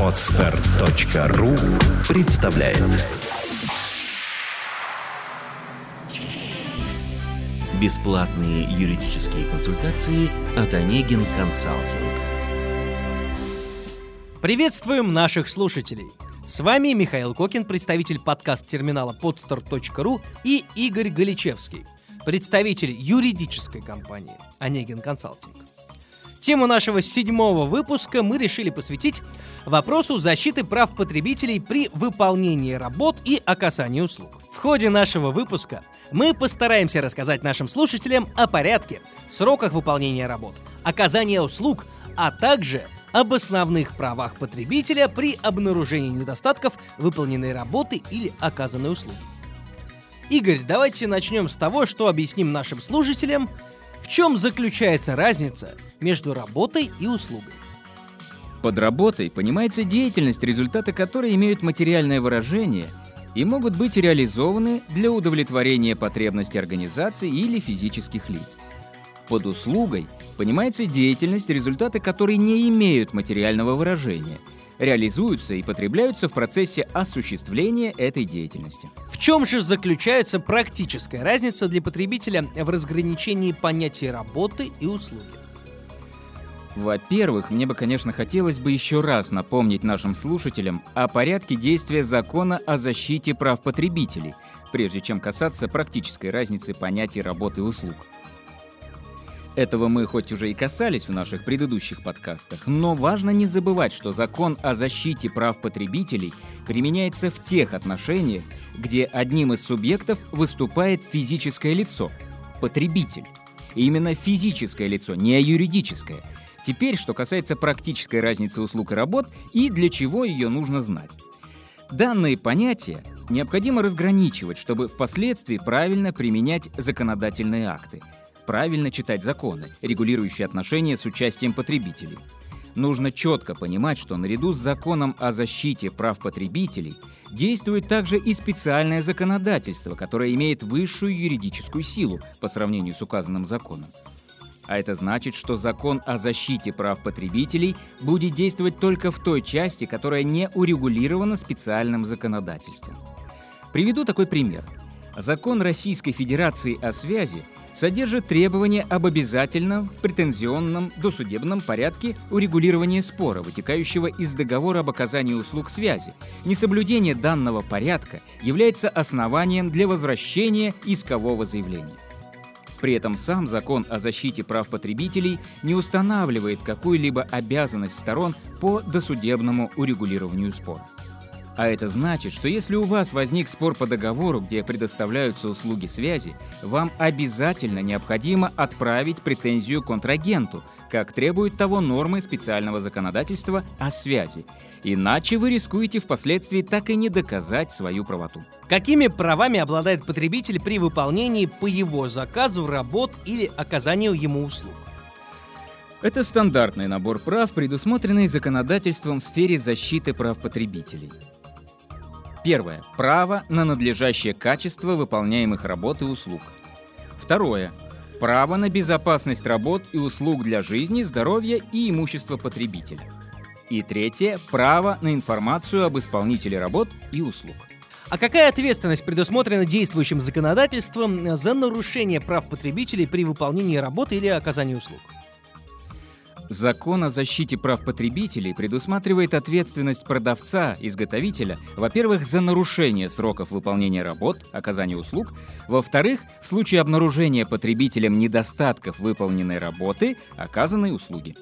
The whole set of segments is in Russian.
Отстар.ру представляет Бесплатные юридические консультации от Онегин Консалтинг. Приветствуем наших слушателей! С вами Михаил Кокин, представитель подкаст-терминала podstar.ru и Игорь Галичевский, представитель юридической компании Онегин Консалтинг. Тему нашего седьмого выпуска мы решили посвятить вопросу защиты прав потребителей при выполнении работ и оказании услуг. В ходе нашего выпуска мы постараемся рассказать нашим слушателям о порядке, сроках выполнения работ, оказания услуг, а также об основных правах потребителя при обнаружении недостатков выполненной работы или оказанной услуги. Игорь, давайте начнем с того, что объясним нашим слушателям, в чем заключается разница между работой и услугой. Под работой понимается деятельность, результаты которой имеют материальное выражение и могут быть реализованы для удовлетворения потребностей организации или физических лиц. Под услугой понимается деятельность, результаты которой не имеют материального выражения, реализуются и потребляются в процессе осуществления этой деятельности. В чем же заключается практическая разница для потребителя в разграничении понятий работы и услуги? Во-первых, мне бы, конечно, хотелось бы еще раз напомнить нашим слушателям о порядке действия закона о защите прав потребителей, прежде чем касаться практической разницы понятий работы и услуг. Этого мы хоть уже и касались в наших предыдущих подкастах, но важно не забывать, что закон о защите прав потребителей применяется в тех отношениях, где одним из субъектов выступает физическое лицо – потребитель. И именно физическое лицо, не юридическое. Теперь, что касается практической разницы услуг и работ и для чего ее нужно знать. Данные понятия необходимо разграничивать, чтобы впоследствии правильно применять законодательные акты – правильно читать законы, регулирующие отношения с участием потребителей. Нужно четко понимать, что наряду с законом о защите прав потребителей действует также и специальное законодательство, которое имеет высшую юридическую силу по сравнению с указанным законом. А это значит, что закон о защите прав потребителей будет действовать только в той части, которая не урегулирована специальным законодательством. Приведу такой пример. Закон Российской Федерации о связи содержит требования об обязательном претензионном досудебном порядке урегулирования спора, вытекающего из договора об оказании услуг связи. Несоблюдение данного порядка является основанием для возвращения искового заявления. При этом сам закон о защите прав потребителей не устанавливает какую-либо обязанность сторон по досудебному урегулированию спора. А это значит, что если у вас возник спор по договору, где предоставляются услуги связи, вам обязательно необходимо отправить претензию контрагенту, как требуют того нормы специального законодательства о связи. Иначе вы рискуете впоследствии так и не доказать свою правоту. Какими правами обладает потребитель при выполнении по его заказу работ или оказанию ему услуг? Это стандартный набор прав, предусмотренный законодательством в сфере защиты прав потребителей. Первое. Право на надлежащее качество выполняемых работ и услуг. Второе. Право на безопасность работ и услуг для жизни, здоровья и имущества потребителя. И третье. Право на информацию об исполнителе работ и услуг. А какая ответственность предусмотрена действующим законодательством за нарушение прав потребителей при выполнении работы или оказании услуг? Закон о защите прав потребителей предусматривает ответственность продавца, изготовителя, во-первых, за нарушение сроков выполнения работ, оказания услуг, во-вторых, в случае обнаружения потребителям недостатков выполненной работы, оказанной услуги.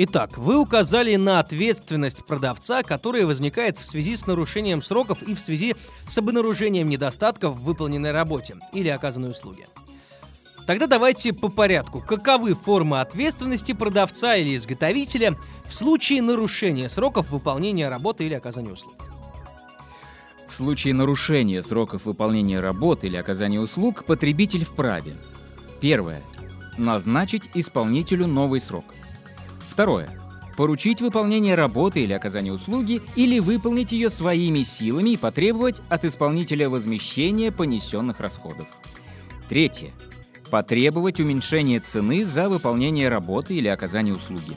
Итак, вы указали на ответственность продавца, которая возникает в связи с нарушением сроков и в связи с обнаружением недостатков в выполненной работе или оказанной услуге. Тогда давайте по порядку. Каковы формы ответственности продавца или изготовителя в случае нарушения сроков выполнения работы или оказания услуг? В случае нарушения сроков выполнения работы или оказания услуг потребитель вправе. Первое. Назначить исполнителю новый срок. Второе. Поручить выполнение работы или оказание услуги или выполнить ее своими силами и потребовать от исполнителя возмещения понесенных расходов. Третье Потребовать уменьшения цены за выполнение работы или оказание услуги.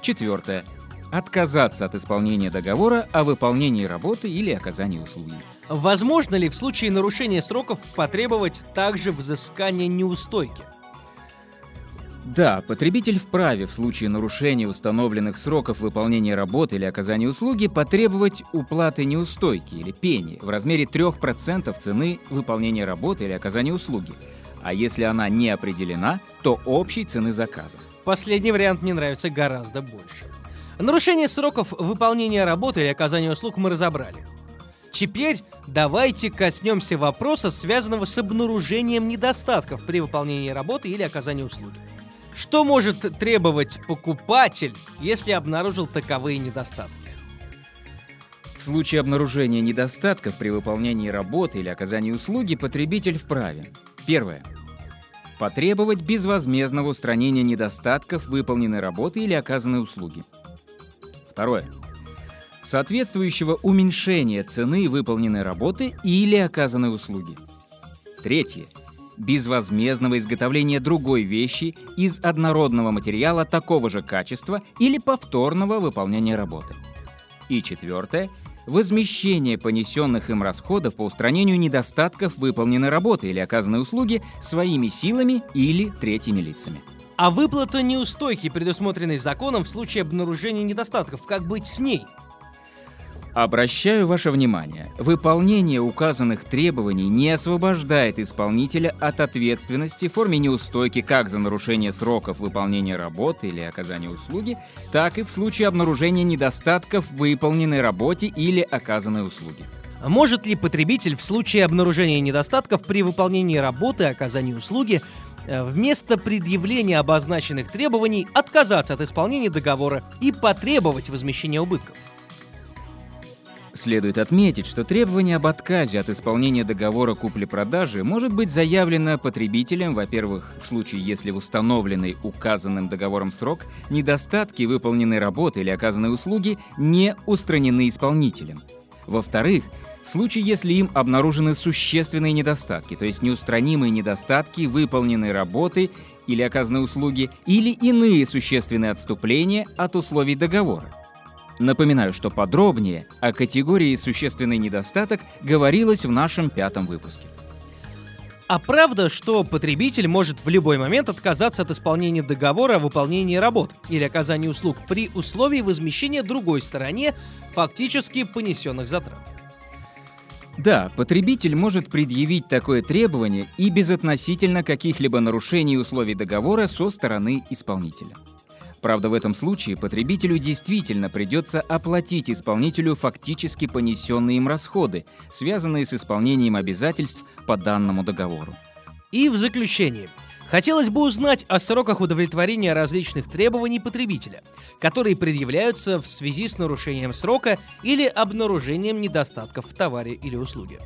Четвертое. Отказаться от исполнения договора о выполнении работы или оказании услуги. Возможно ли в случае нарушения сроков потребовать также взыскания неустойки? Да, потребитель вправе в случае нарушения установленных сроков выполнения работы или оказания услуги потребовать уплаты неустойки или пени в размере 3% цены выполнения работы или оказания услуги, а если она не определена, то общей цены заказа. Последний вариант мне нравится гораздо больше. Нарушение сроков выполнения работы или оказания услуг мы разобрали. Теперь давайте коснемся вопроса, связанного с обнаружением недостатков при выполнении работы или оказании услуги. Что может требовать покупатель, если обнаружил таковые недостатки? В случае обнаружения недостатков при выполнении работы или оказании услуги потребитель вправе. Первое. Потребовать безвозмездного устранения недостатков выполненной работы или оказанной услуги. Второе. Соответствующего уменьшения цены выполненной работы или оказанной услуги. Третье безвозмездного изготовления другой вещи из однородного материала такого же качества или повторного выполнения работы. И четвертое – возмещение понесенных им расходов по устранению недостатков выполненной работы или оказанной услуги своими силами или третьими лицами. А выплата неустойки, предусмотренной законом в случае обнаружения недостатков, как быть с ней – Обращаю ваше внимание, выполнение указанных требований не освобождает исполнителя от ответственности в форме неустойки как за нарушение сроков выполнения работы или оказания услуги, так и в случае обнаружения недостатков в выполненной работе или оказанной услуги. Может ли потребитель в случае обнаружения недостатков при выполнении работы оказании услуги э, вместо предъявления обозначенных требований отказаться от исполнения договора и потребовать возмещения убытков? Следует отметить, что требование об отказе от исполнения договора купли-продажи может быть заявлено потребителем, во-первых, в случае, если в установленный указанным договором срок недостатки выполненной работы или оказанной услуги не устранены исполнителем. Во-вторых, в случае, если им обнаружены существенные недостатки, то есть неустранимые недостатки выполненной работы или оказанной услуги, или иные существенные отступления от условий договора. Напоминаю, что подробнее о категории «существенный недостаток» говорилось в нашем пятом выпуске. А правда, что потребитель может в любой момент отказаться от исполнения договора о выполнении работ или оказании услуг при условии возмещения другой стороне фактически понесенных затрат? Да, потребитель может предъявить такое требование и безотносительно каких-либо нарушений условий договора со стороны исполнителя. Правда, в этом случае потребителю действительно придется оплатить исполнителю фактически понесенные им расходы, связанные с исполнением обязательств по данному договору. И в заключение. Хотелось бы узнать о сроках удовлетворения различных требований потребителя, которые предъявляются в связи с нарушением срока или обнаружением недостатков в товаре или услуге.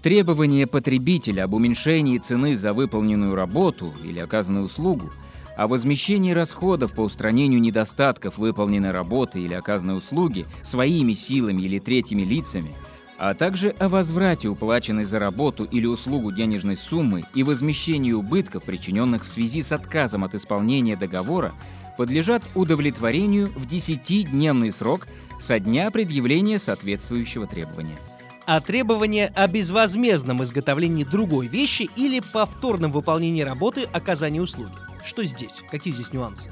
Требования потребителя об уменьшении цены за выполненную работу или оказанную услугу – о возмещении расходов по устранению недостатков выполненной работы или оказанной услуги своими силами или третьими лицами, а также о возврате уплаченной за работу или услугу денежной суммы и возмещении убытков, причиненных в связи с отказом от исполнения договора, подлежат удовлетворению в 10-дневный срок со дня предъявления соответствующего требования. А требование о безвозмездном изготовлении другой вещи или повторном выполнении работы оказания услуги. Что здесь? Какие здесь нюансы?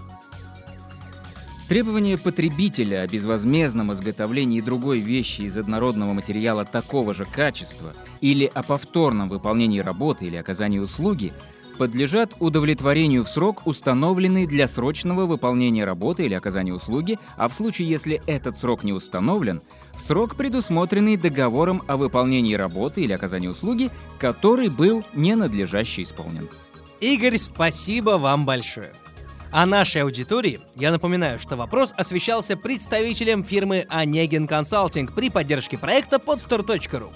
Требование потребителя о безвозмездном изготовлении другой вещи из однородного материала такого же качества или о повторном выполнении работы или оказании услуги подлежат удовлетворению в срок, установленный для срочного выполнения работы или оказания услуги, а в случае, если этот срок не установлен, в срок, предусмотренный договором о выполнении работы или оказании услуги, который был ненадлежаще исполнен. Игорь, спасибо вам большое. А нашей аудитории я напоминаю, что вопрос освещался представителем фирмы Онегин Консалтинг при поддержке проекта podster.ru.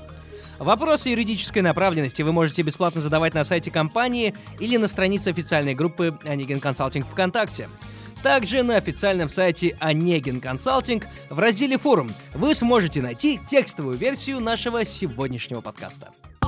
Вопросы юридической направленности вы можете бесплатно задавать на сайте компании или на странице официальной группы Онегин Консалтинг ВКонтакте. Также на официальном сайте Онегин Консалтинг в разделе «Форум» вы сможете найти текстовую версию нашего сегодняшнего подкаста.